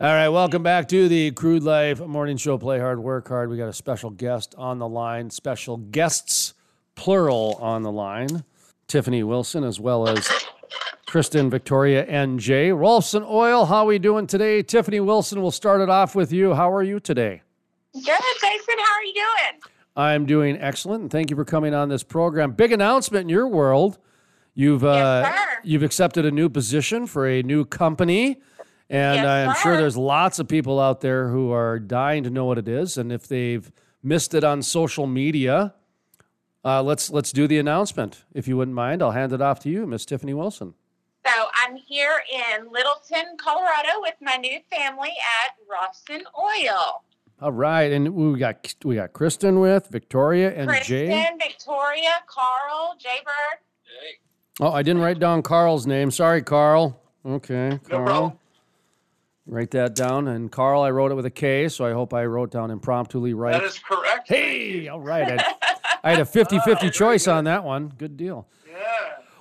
All right, welcome back to the Crude Life Morning Show. Play hard, work hard. We got a special guest on the line, special guests, plural, on the line. Tiffany Wilson, as well as Kristyn, Victoria, and Jay. Rolfson Oil, how are we doing today? Tiffany Wilson, we'll start it off with you. How are you today? Good, Jason. How are you doing? I'm doing excellent, and thank you for coming on this program. Big announcement in your world. You've uh, Yes, sir. you've accepted a new position for a new company, and Yes, I'm sure there's lots of people out there who are dying to know what it is. And if they've missed it on social media, uh, let's let's do the announcement. If you wouldn't mind, I'll hand it off to you, Miss Tiffany Wilson. So I'm here in Littleton, Colorado, with my new family at Rolfson Oil. All right, and we got we got Kristyn with Victoria and Jay. Kristyn, Jay. Victoria, Carl, Jay Bird. Oh, I didn't write down Carl's name. Sorry, Carl. Okay, Carl. problem. Write that down. And Carl, I wrote it with a K, so I hope I wrote down impromptuly right. That is correct. hey, all right. I, I had a 50 50 very choice on that one. Good deal. Yeah.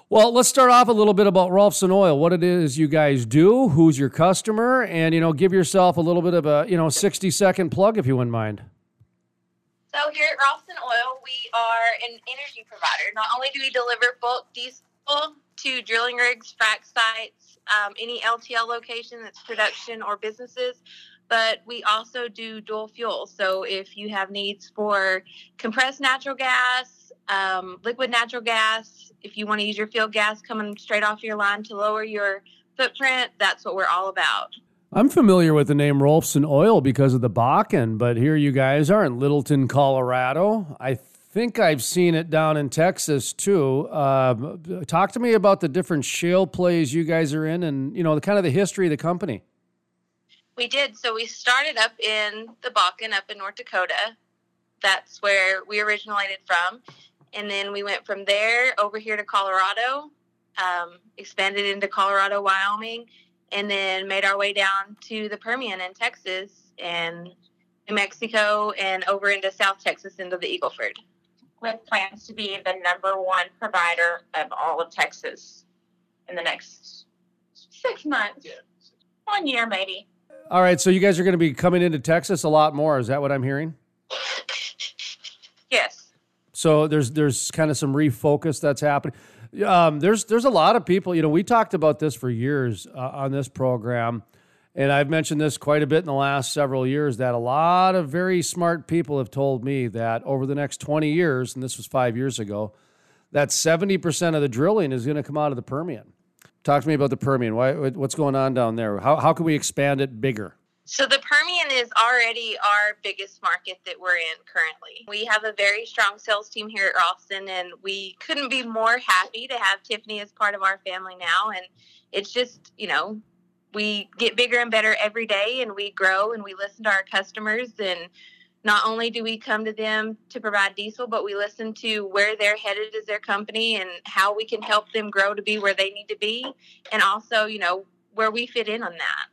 Well, let's start off a little bit about Rolfson Oil, what it is you guys do, who's your customer, and, you know, give yourself a little bit of a, you know, 60 second plug if you wouldn't mind. So here at Rolfson Oil, we are an energy provider. Not only do we deliver bulk diesel to drilling rigs, frac sites, um, any LTL location that's production or businesses, but we also do dual fuel. So if you have needs for compressed natural gas, um, liquid natural gas, if you want to use your field gas coming straight off your line to lower your footprint, that's what we're all about. I'm familiar with the name Rolfson Oil because of the Bakken, but here you guys are in Littleton, Colorado. I think I've seen it down in Texas too. Uh, talk to me about the different shale plays you guys are in, and you know the kind of the history of the company. We did. So we started up in the Bakken, up in North Dakota. That's where we originated from. And then we went from there over here to Colorado, um, expanded into Colorado, Wyoming, and then made our way down to the Permian in Texas and New Mexico and over into South Texas into the Eagleford. With plans to be the number one provider of all of Texas in the next six months, Yeah. one year maybe. All right, so you guys are going to be coming into Texas a lot more. Is that what I'm hearing? Yes. So there's there's kind of some refocus that's happening. Um, there's there's a lot of people. You know, we talked about this for years uh, on this program, and I've mentioned this quite a bit in the last several years. That a lot of very smart people have told me that over the next 20 years, and this was five years ago, that 70 percent of the drilling is going to come out of the Permian. Talk to me about the Permian. Why, what's going on down there? How how can we expand it bigger? So the Permian is already our biggest market that we're in currently. We have a very strong sales team here at Rolfson, and we couldn't be more happy to have Tiffany as part of our family now. And it's just, you know, we get bigger and better every day, and we grow and we listen to our customers. And not only do we come to them to provide diesel, but we listen to where they're headed as their company and how we can help them grow to be where they need to be, and also, you know, where we fit in on that.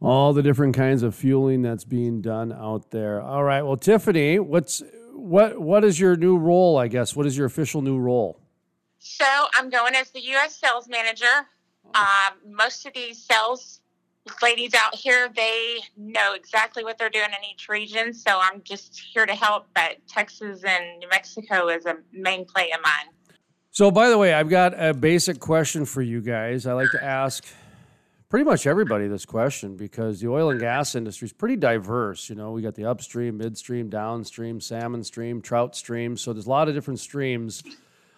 all the different kinds of fueling that's being done out there. All right. Well, Tiffany, what's what what is your new role, I guess? What is your official new role? So I'm going as the U.S. sales manager. Um, most of these sales ladies out here, they know exactly what they're doing in each region. So I'm just here to help. But Texas and New Mexico is a main play of mine. So, by the way, I've got a basic question for you guys. I like to ask pretty much everybody this question because the oil and gas industry is pretty diverse. You know, we got the upstream, midstream, downstream, salmon stream, trout stream. So there's a lot of different streams.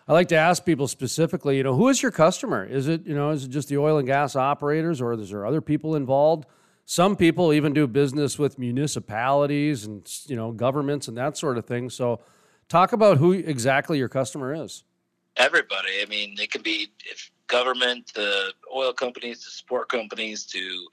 I like to ask people specifically, you know, who is your customer? Is it, you know, is it just the oil and gas operators or is there other people involved? Some people even do business with municipalities and, you know, governments and that sort of thing. So talk about who exactly your customer is. everybody. I mean, it can be if government, the oil companies, the support companies, to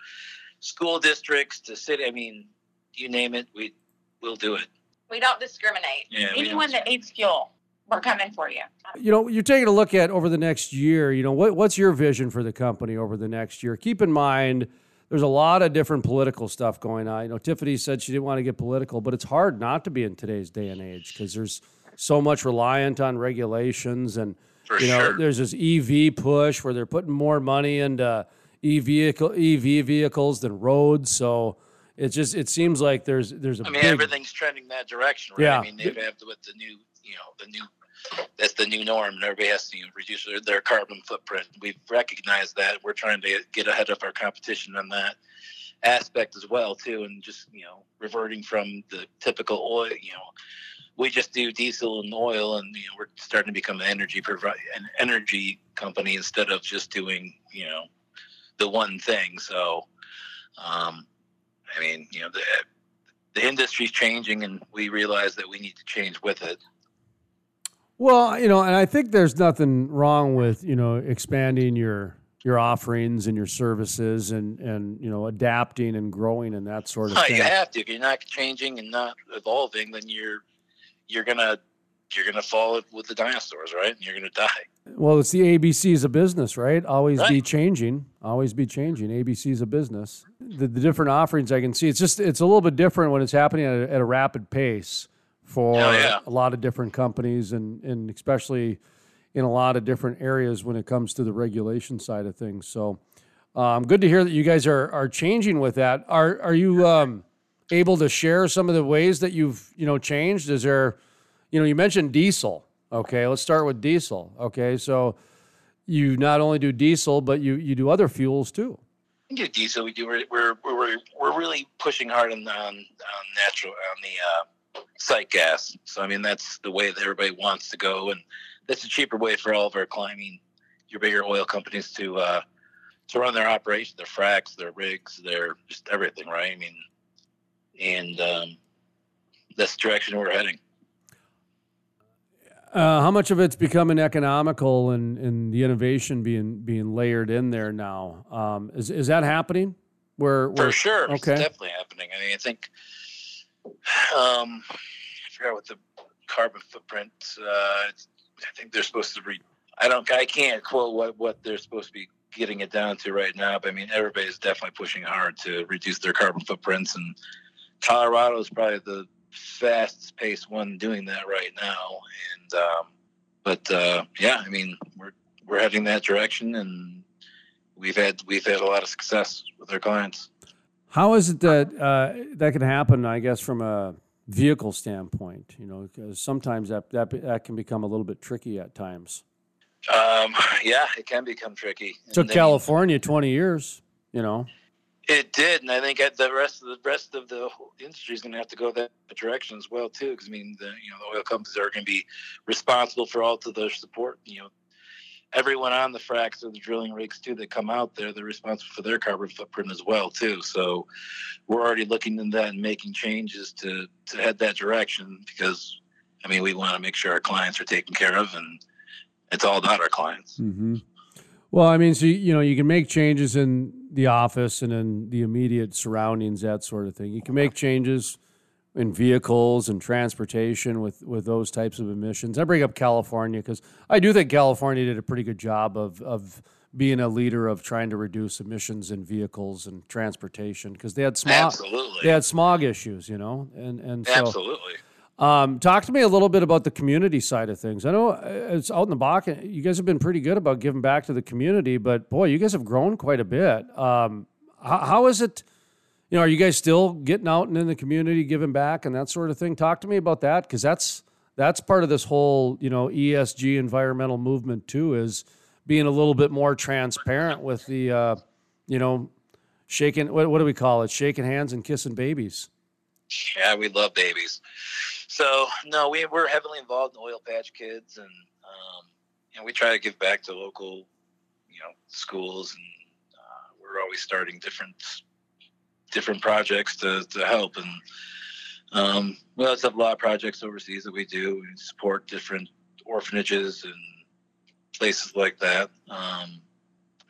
school districts, to city. I mean, you name it, we we'll do it. We don't discriminate. Yeah, we Anyone that needs fuel, we're coming for you. you know, you're taking a look at over the next year. You know, what, what's your vision for the company over the next year? Keep in mind, there's a lot of different political stuff going on. You know, Tiffany said she didn't want to get political, but it's hard not to be in today's day and age because there's so much reliant on regulations and For you know, sure. there's this EV push where they're putting more money into EV vehicle EV vehicles than roads. So it just it seems like there's there's a I mean, big, everything's trending that direction, right? Yeah. I mean, they have to, with the new, you know, the new, that's the new norm, and everybody has to reduce their, their carbon footprint. We've recognized that. We're trying to get ahead of our competition on that aspect as well, too, and just you know, reverting from the typical oil, you know. We just do diesel and oil, and you know we're starting to become an energy provi- an energy company instead of just doing you know the one thing. So, um, I mean, you know, the the industry's changing, and we realize that we need to change with it. Well, you know, and I think there's nothing wrong with you know expanding your your offerings and your services and and you know adapting and growing and that sort of No, thing. you have to. If you're not changing and not evolving, then you're you're gonna you're gonna fall with the dinosaurs, right? And you're gonna die. Well, it's the ABCs of business, right? Always be changing. Always be changing. ABCs of business. The, the different offerings I can see. It's just it's a little bit different when it's happening at a, at a rapid pace for yeah. a lot of different companies and and especially in a lot of different areas when it comes to the regulation side of things. So, um, good to hear that you guys are are changing with that. Are are you um, able to share some of the ways that you've you know changed? Is there, you know, you mentioned diesel. Okay, let's start with diesel. Okay, so you not only do diesel, but you you do other fuels too. We do diesel. We do. We're we're we're, we're really pushing hard on on, on natural on the uh, site gas. So I mean that's the way that everybody wants to go, and that's a cheaper way for all of our climbing, your bigger oil companies to uh, to run their operation, their fracks, their rigs, their just everything, right? I mean, and um, that's the direction we're heading. Uh, how much of it's becoming economical and, and the innovation being being layered in there now? Um, is is that happening? Where, where For sure. Okay. It's definitely happening. I mean, I think, um, I forgot what the carbon footprint, uh, I think they're supposed to read, I don't, I can't quote what, what they're supposed to be getting it down to right now, but I mean, everybody's definitely pushing hard to reduce their carbon footprints. And Colorado is probably the fastest paced one doing that right now. And, um, but, uh, yeah, I mean, we're, we're heading that direction and, We've had we've had a lot of success with our clients. How is it that uh, that can happen? I guess from a vehicle standpoint, you know, because sometimes that, that that can become a little bit tricky at times. Um, yeah, it can become tricky. Took And, I mean, California twenty years, you know. It did, and I think the rest of the rest of the industry is going to have to go that direction as well too. Because I mean, the you know the oil companies are going to be responsible for all of their support. You know, everyone on the fracks or the drilling rigs too that come out there, they're responsible for their carbon footprint as well too. So we're already looking into that and making changes to to head that direction because I mean we want to make sure our clients are taken care of, and it's all about our clients. Mm-hmm. Well, I mean, so you, you know, you can make changes in the office and in the immediate surroundings, that sort of thing. You can make changes in vehicles and transportation with with those types of emissions. I bring up California because I do think California did a pretty good job of of being a leader of trying to reduce emissions in vehicles and transportation because they had smog Absolutely. they had smog issues, you know, and and so Absolutely. um, talk to me a little bit about the community side of things. I know uh, it's out in the Bakken. You guys have been pretty good about giving back to the community, but boy, you guys have grown quite a bit. Um, how, how is it? You know, are you guys still getting out and in the community, giving back and that sort of thing? Talk to me about that because that's that's part of this whole you know ESG environmental movement too. Is being a little bit more transparent with the uh, you know shaking. What, what do we call it? Shaking hands and kissing babies. Yeah, we love babies. So no, we we're heavily involved in Oil Patch Kids, and um, and we try to give back to local, you know, schools, and uh, we're always starting different different projects to to help. And um, we also have a lot of projects overseas that we do. We support different orphanages and places like that. Um,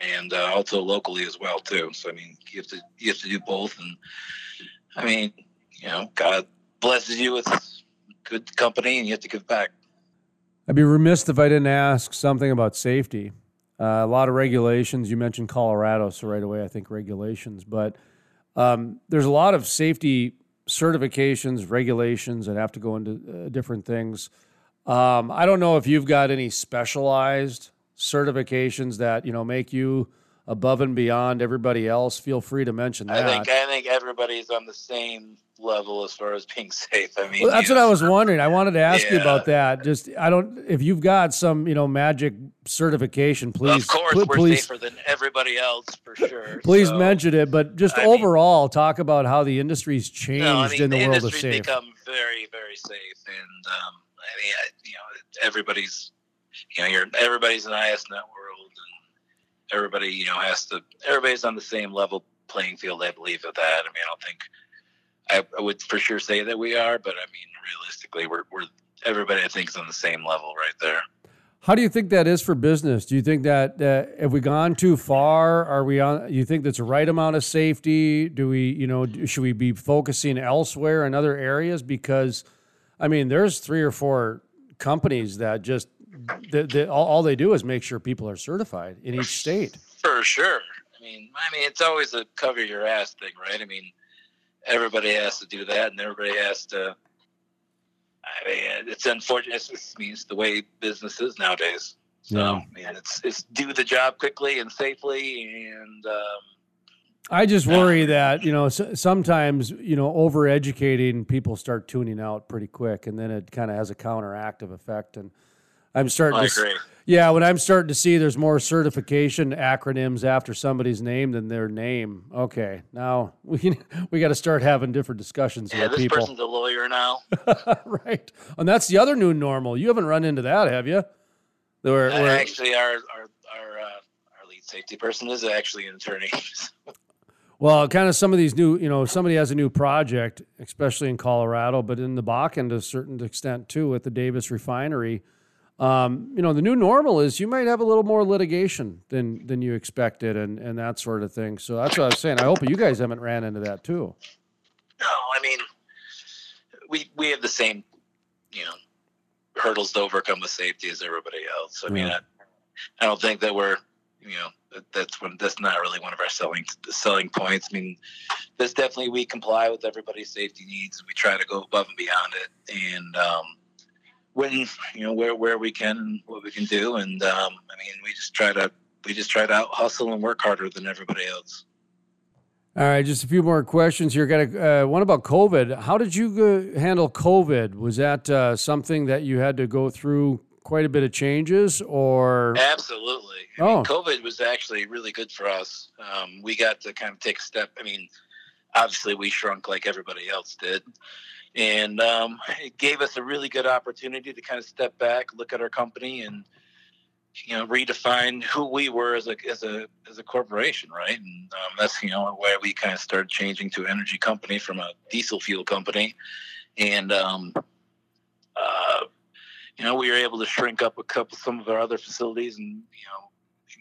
and uh, also locally as well too. So I mean, you have to you have to do both, and I mean, you know, God blesses you with good company, and you have to give back. I'd be remiss if I didn't ask something about safety. Uh, a lot of regulations. You mentioned Colorado, so right away I think regulations, but um, there's a lot of safety certifications, regulations that have to go into uh, different things. Um, I don't know if you've got any specialized certifications that you know make you above and beyond everybody else, feel free to mention that. I think I think everybody's on the same level as far as being safe. I mean, Well, that's what I was wondering. I wanted to ask you about that. Just I don't if you've got some you know magic certification, please, of course, we're please, safer than everybody else for sure. please so- mention it. But just I mean- overall, talk about how the industry's changed No, I mean in the, the world of industry's safe. become very, very safe, and um, I mean, I, you know, everybody's, you know, you're everybody's an ISNetworld, and everybody, you know, has to. Everybody's on the same level playing field. I believe of that. I mean, I don't think I, I would for sure say that we are, but I mean, realistically, we're we're everybody. I think is on the same level right there. How do you think that is for business? Do you think that uh, have we gone too far? Are we on? You think that's the right amount of safety? Do we, you know, should we be focusing elsewhere in other areas? Because, I mean, there's three or four companies that just that, that all, all they do is make sure people are certified in each state. For sure. I mean, I mean, it's always a cover your ass thing, right? I mean, everybody has to do that, and everybody has to. I mean, it's unfortunate. It's, it's, I mean, it's the way business is nowadays. So, Yeah. man, it's it's do the job quickly and safely, and um, I just worry that you know sometimes you know over educating people start tuning out pretty quick, and then it kind of has a counteractive effect. And I'm starting I to agree. Yeah, when I'm starting to see there's more certification acronyms after somebody's name than their name. Okay, now we we got to start having different discussions Yeah, with this people, person's a lawyer now. right? And that's the other new normal. You haven't run into that, have you? Where, Uh, where- actually, our our our, uh, our lead safety person is actually an attorney. well, kind of some of these new, you know, somebody has a new project, especially in Colorado, but in the Bakken to a certain extent too, with the Davis refinery. Um, you know, the new normal is you might have a little more litigation than than you expected, and and that sort of thing. So that's what I was saying. I hope you guys haven't ran into that too. No, I mean, we we have the same, you know, hurdles to overcome with safety as everybody else. I mean, Yeah. I, I don't think that we're, you know, that, that's one that's not really one of our selling selling points. I mean, there's definitely we comply with everybody's safety needs, and we try to go above and beyond it. And um, when you know where where we can and what we can do, and um, I mean, we just try to we just try to out hustle and work harder than everybody else. All right, just a few more questions here. Got a, uh, one about COVID. How did you uh, handle COVID? Was that uh, something that you had to go through quite a bit of changes, or Absolutely. I Oh. mean, COVID was actually really good for us. Um, we got to kind of take a step. I mean, obviously we shrunk like everybody else did, and um, it gave us a really good opportunity to kind of step back, look at our company, and you know redefine who we were as a as a as a corporation, right? And um, that's you know where we kind of started changing to an energy company from a diesel fuel company, and um, uh, you know, we were able to shrink up a couple some of our other facilities and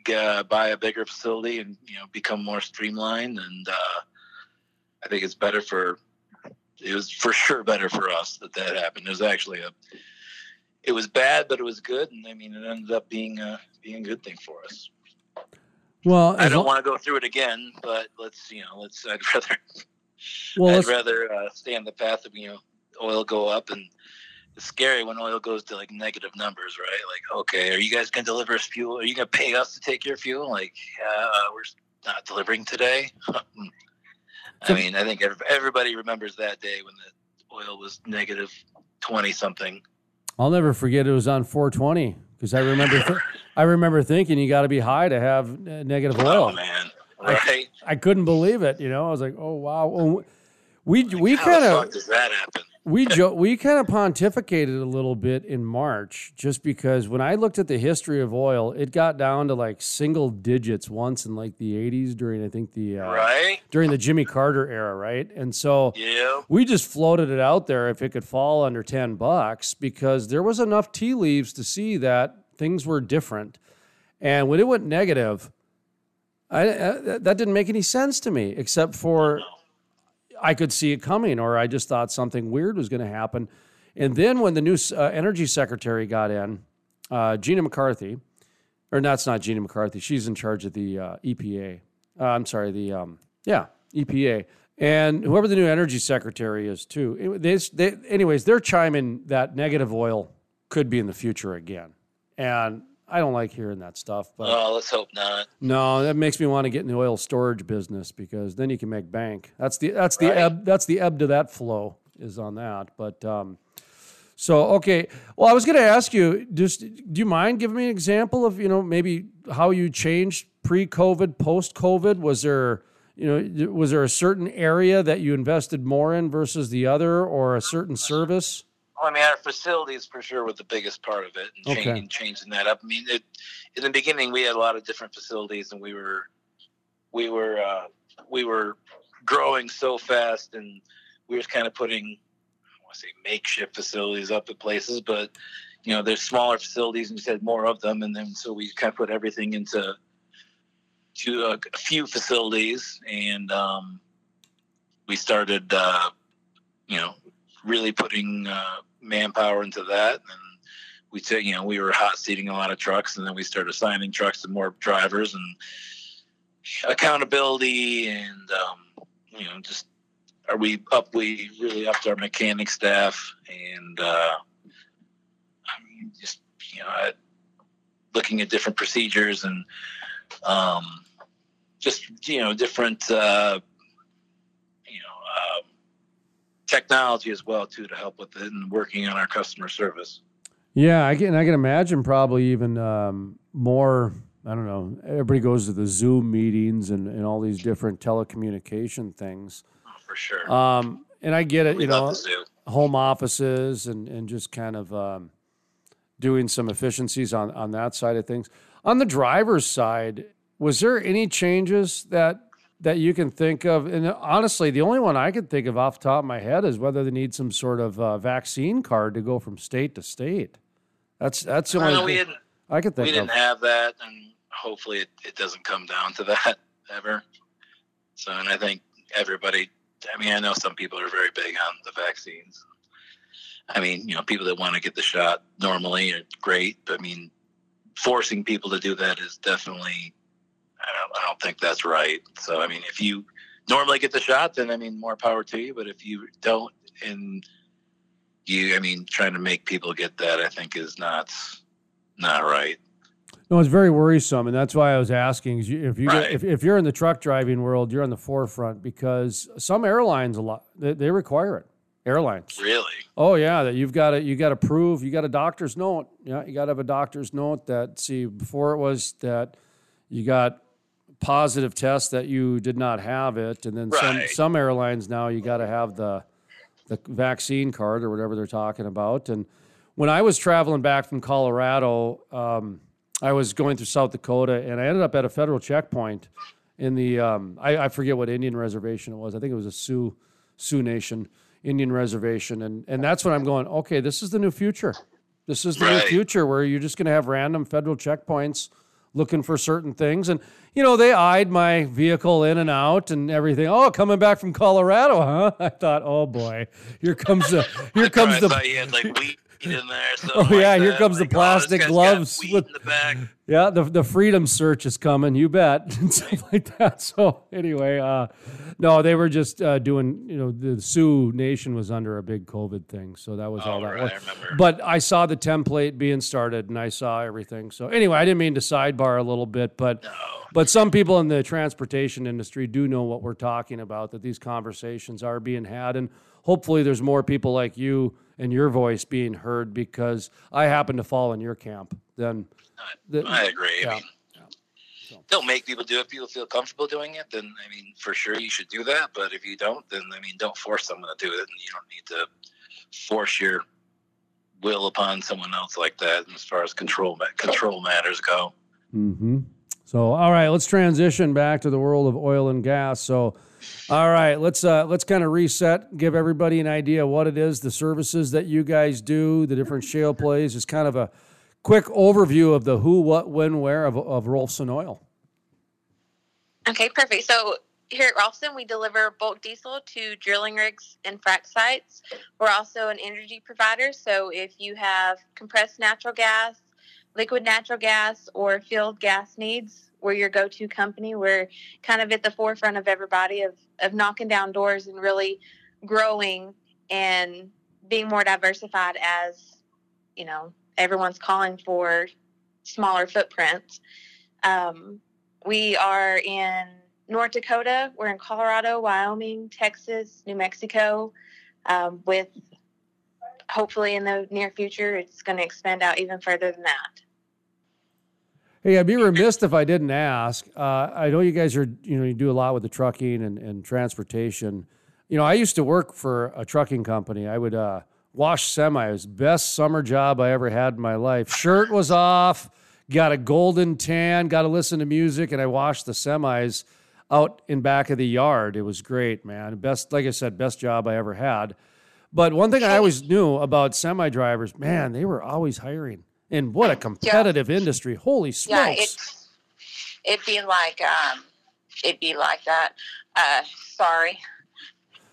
you know uh, buy a bigger facility and you know become more streamlined. And uh, I think it's better for it was for sure better for us that that happened. It was actually a it was bad, but it was good, and I mean it ended up being a being a good thing for us. well, I don't want to go through it again, but let's you know let's I'd rather well, I'd rather uh, stay on the path of you know oil go up and it's scary when oil goes to like negative numbers, right? Like, okay, are you guys gonna deliver us fuel? Are you gonna pay us to take your fuel? Like, uh, we're not delivering today. So- I mean, I think everybody remembers that day when the oil was negative twenty something. I'll never forget it was on 420 because I remember th- I remember thinking you got to be high to have uh, negative Oh oil. man, right? I couldn't believe it. You know, I was like, oh wow. Oh, we we kind of does that happen? We jo- we kind of pontificated a little bit in March just because when I looked at the history of oil, it got down to like single digits once in like the 80s during I think the uh, Right? during the Jimmy Carter era, right? And so Yeah. we just floated it out there if it could fall under 10 bucks because there was enough tea leaves to see that things were different. And when it went negative, I, uh, that didn't make any sense to me except for I could see it coming or I just thought something weird was going to happen. And then when the new uh, energy secretary got in, uh, Gina McCarthy, or that's not Gina McCarthy, she's in charge of the uh, EPA. Uh, I'm sorry, the um, yeah EPA, and whoever the new energy secretary is too. They, they, anyways, they're chiming that negative oil could be in the future again, and I don't like hearing that stuff. But Oh, let's hope not. no, that makes me want to get in the oil storage business because then you can make bank. That's the that's the Right. ebb that's the ebb to that flow is on that. But um, so okay, well, I was going to ask you, just do you mind giving me an example of you know maybe how you changed pre-COVID, post-COVID? Was there you know was there a certain area that you invested more in versus the other, or a certain service? I mean, our facilities for sure were the biggest part of it, and Okay. changing, changing that up. I mean, it, in the beginning, we had a lot of different facilities, and we were, we were, uh, we were growing so fast, and we were kind of putting, I want to say, makeshift facilities up at places, but you know, there's smaller facilities, and we had more of them, and then so we kind of put everything into to a, a few facilities, and um, we started, uh, you know, really putting uh, manpower into that. And we said, you know, we were hot seating a lot of trucks, and then we started assigning trucks to more drivers and accountability, and um, you know, just are we up? We really upped our mechanic staff, and uh, I mean, just you know, looking at different procedures and um, just you know, different. Uh, you know, um, technology as well too to help with it and working on our customer service. Yeah, I can I can imagine probably even um, more. I don't know. Everybody goes to the Zoom meetings and, and all these different telecommunication things. For sure. Um, and I get it, we you know, home offices and, and just kind of um, doing some efficiencies on, on that side of things. On the driver's side, was there any changes that that you can think of? And honestly, the only one I could think of off the top of my head is whether they need some sort of uh, vaccine card to go from state to state. That's that's the only No, thing. I could think. We didn't of. have that, and hopefully it, it doesn't come down to that ever. So, and I think everybody. I mean, I know some people are very big on the vaccines. I mean, you know, people that want to get the shot normally are great, but I mean, forcing people to do that is definitely. I don't. I don't think that's right. So, I mean, if you normally get the shot, then I mean, more power to you. But if you don't, and you, I mean, trying to make people get that, I think is not not right. No, it's very worrisome, and that's why I was asking. If you Right. if, if you're in the truck driving world, you're on the forefront because some airlines a lot they, they require it. Airlines. Really. Oh yeah, that you've got to you got to prove you got a doctor's note. Yeah, you got to have a doctor's note that see before it was that you got positive test that you did not have it, and then some Right. some airlines now you got to have the the vaccine card or whatever they're talking about. And when I was traveling back from Colorado, um, I was going through South Dakota, and I ended up at a federal checkpoint in the um, I, I forget what Indian reservation it was. I think it was a Sioux Sioux Nation Indian reservation, and and that's when I'm going. Okay, this is the new future. This is the new future where you're just going to have random federal checkpoints looking for certain things. And, you know, they eyed my vehicle in and out and everything. Oh, coming back from Colorado, huh? I thought, oh boy, here comes the, here comes I the, thought you had like wheat in there. So Oh, yeah, here comes the oh, plastic gloves with the back. yeah, the, the freedom search is coming, you bet, and stuff like that. So anyway, uh, no, they were just uh, doing, you know, the Sioux Nation was under a big COVID thing. So that was all Oh, that right, was. I. But I saw the template being started and I saw everything. So anyway, I didn't mean to sidebar a little bit, but No. but some people in the transportation industry do know what we're talking about, that these conversations are being had. And hopefully there's more people like you and your voice being heard because I happen to fall in your camp. Then the- I agree. Yeah. I mean, don't make people do it. People feel comfortable doing it, then I mean, for sure you should do that. But if you don't, then I mean, don't force someone to do it, and you don't need to force your will upon someone else like that. As far as control control matters go. hmm So, all right, let's transition back to the world of oil and gas. So, all right, let's uh, let's kind of reset, give everybody an idea what it is, the services that you guys do, the different shale plays. Just kind of a quick overview of the who, what, when, where of of Rolfson Oil. Okay, perfect. So here at Rolfson, we deliver bulk diesel to drilling rigs and frac sites. We're also an energy provider. So if you have compressed natural gas, liquid natural gas, or field gas needs, we're your go to company. We're kind of at the forefront of everybody of, of knocking down doors and really growing and being more diversified as, you know, everyone's calling for smaller footprints. Um, we are in North Dakota. We're in Colorado, Wyoming, Texas, New Mexico. Um, with hopefully in the near future, it's going to expand out even further than that. Hey, I'd be remiss if I didn't ask. Uh, I know you guys are, you know, you do a lot with the trucking and, and transportation. You know, I used to work for a trucking company. I would uh, wash semis. Best summer job I ever had in my life. Shirt was off, got a golden tan, got to listen to music, and I washed the semis out in back of the yard. It was great, man. Best, like I said, best job I ever had. But one thing I always knew about semi drivers, man, they were always hiring. And what a competitive yeah. industry! Holy smokes! Yeah, it, it'd be like um, it'd be like that. Uh, sorry.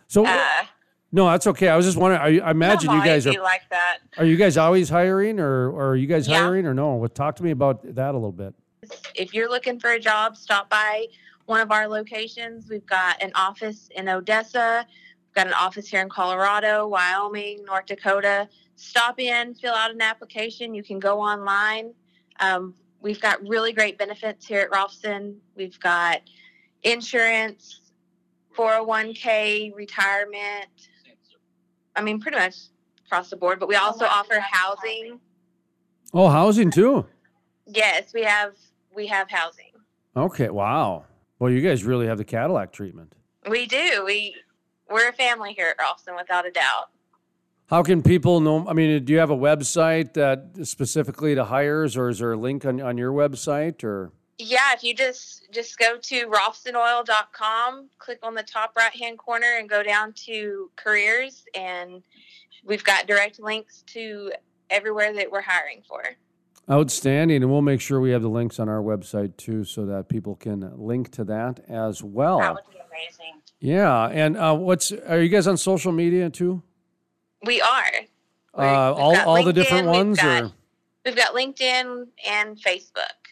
So. Uh, no, that's okay. I was just wondering. You, I imagine no, you guys are like that. Are you guys always hiring, or, or are you guys yeah. hiring, or no? Well, talk to me about that a little bit. If you're looking for a job, stop by one of our locations. We've got an office in Odessa. We've got an office here in Colorado, Wyoming, North Dakota. Stop in, fill out an application. You can go online. Um, we've got really great benefits here at Rolfson. We've got insurance, 401k, retirement. I mean, pretty much across the board, but we also offer housing. Oh, housing too? Yes, we have we have housing. Okay, wow. Well, you guys really have the Cadillac treatment. We do. We we're a family here at Rolfson, without a doubt. How can people know? I mean, do you have a website that specifically to hires, or is there a link on, on your website? Or yeah, if you just just go to rolfsonoil.com, click on the top right hand corner, and go down to careers, and we've got direct links to everywhere that we're hiring for. Outstanding, and we'll make sure we have the links on our website too, so that people can link to that as well. That would be amazing. Yeah, and uh, what's are you guys on social media too? We are. Uh, all all the different ones, we've got, or we've got LinkedIn and Facebook.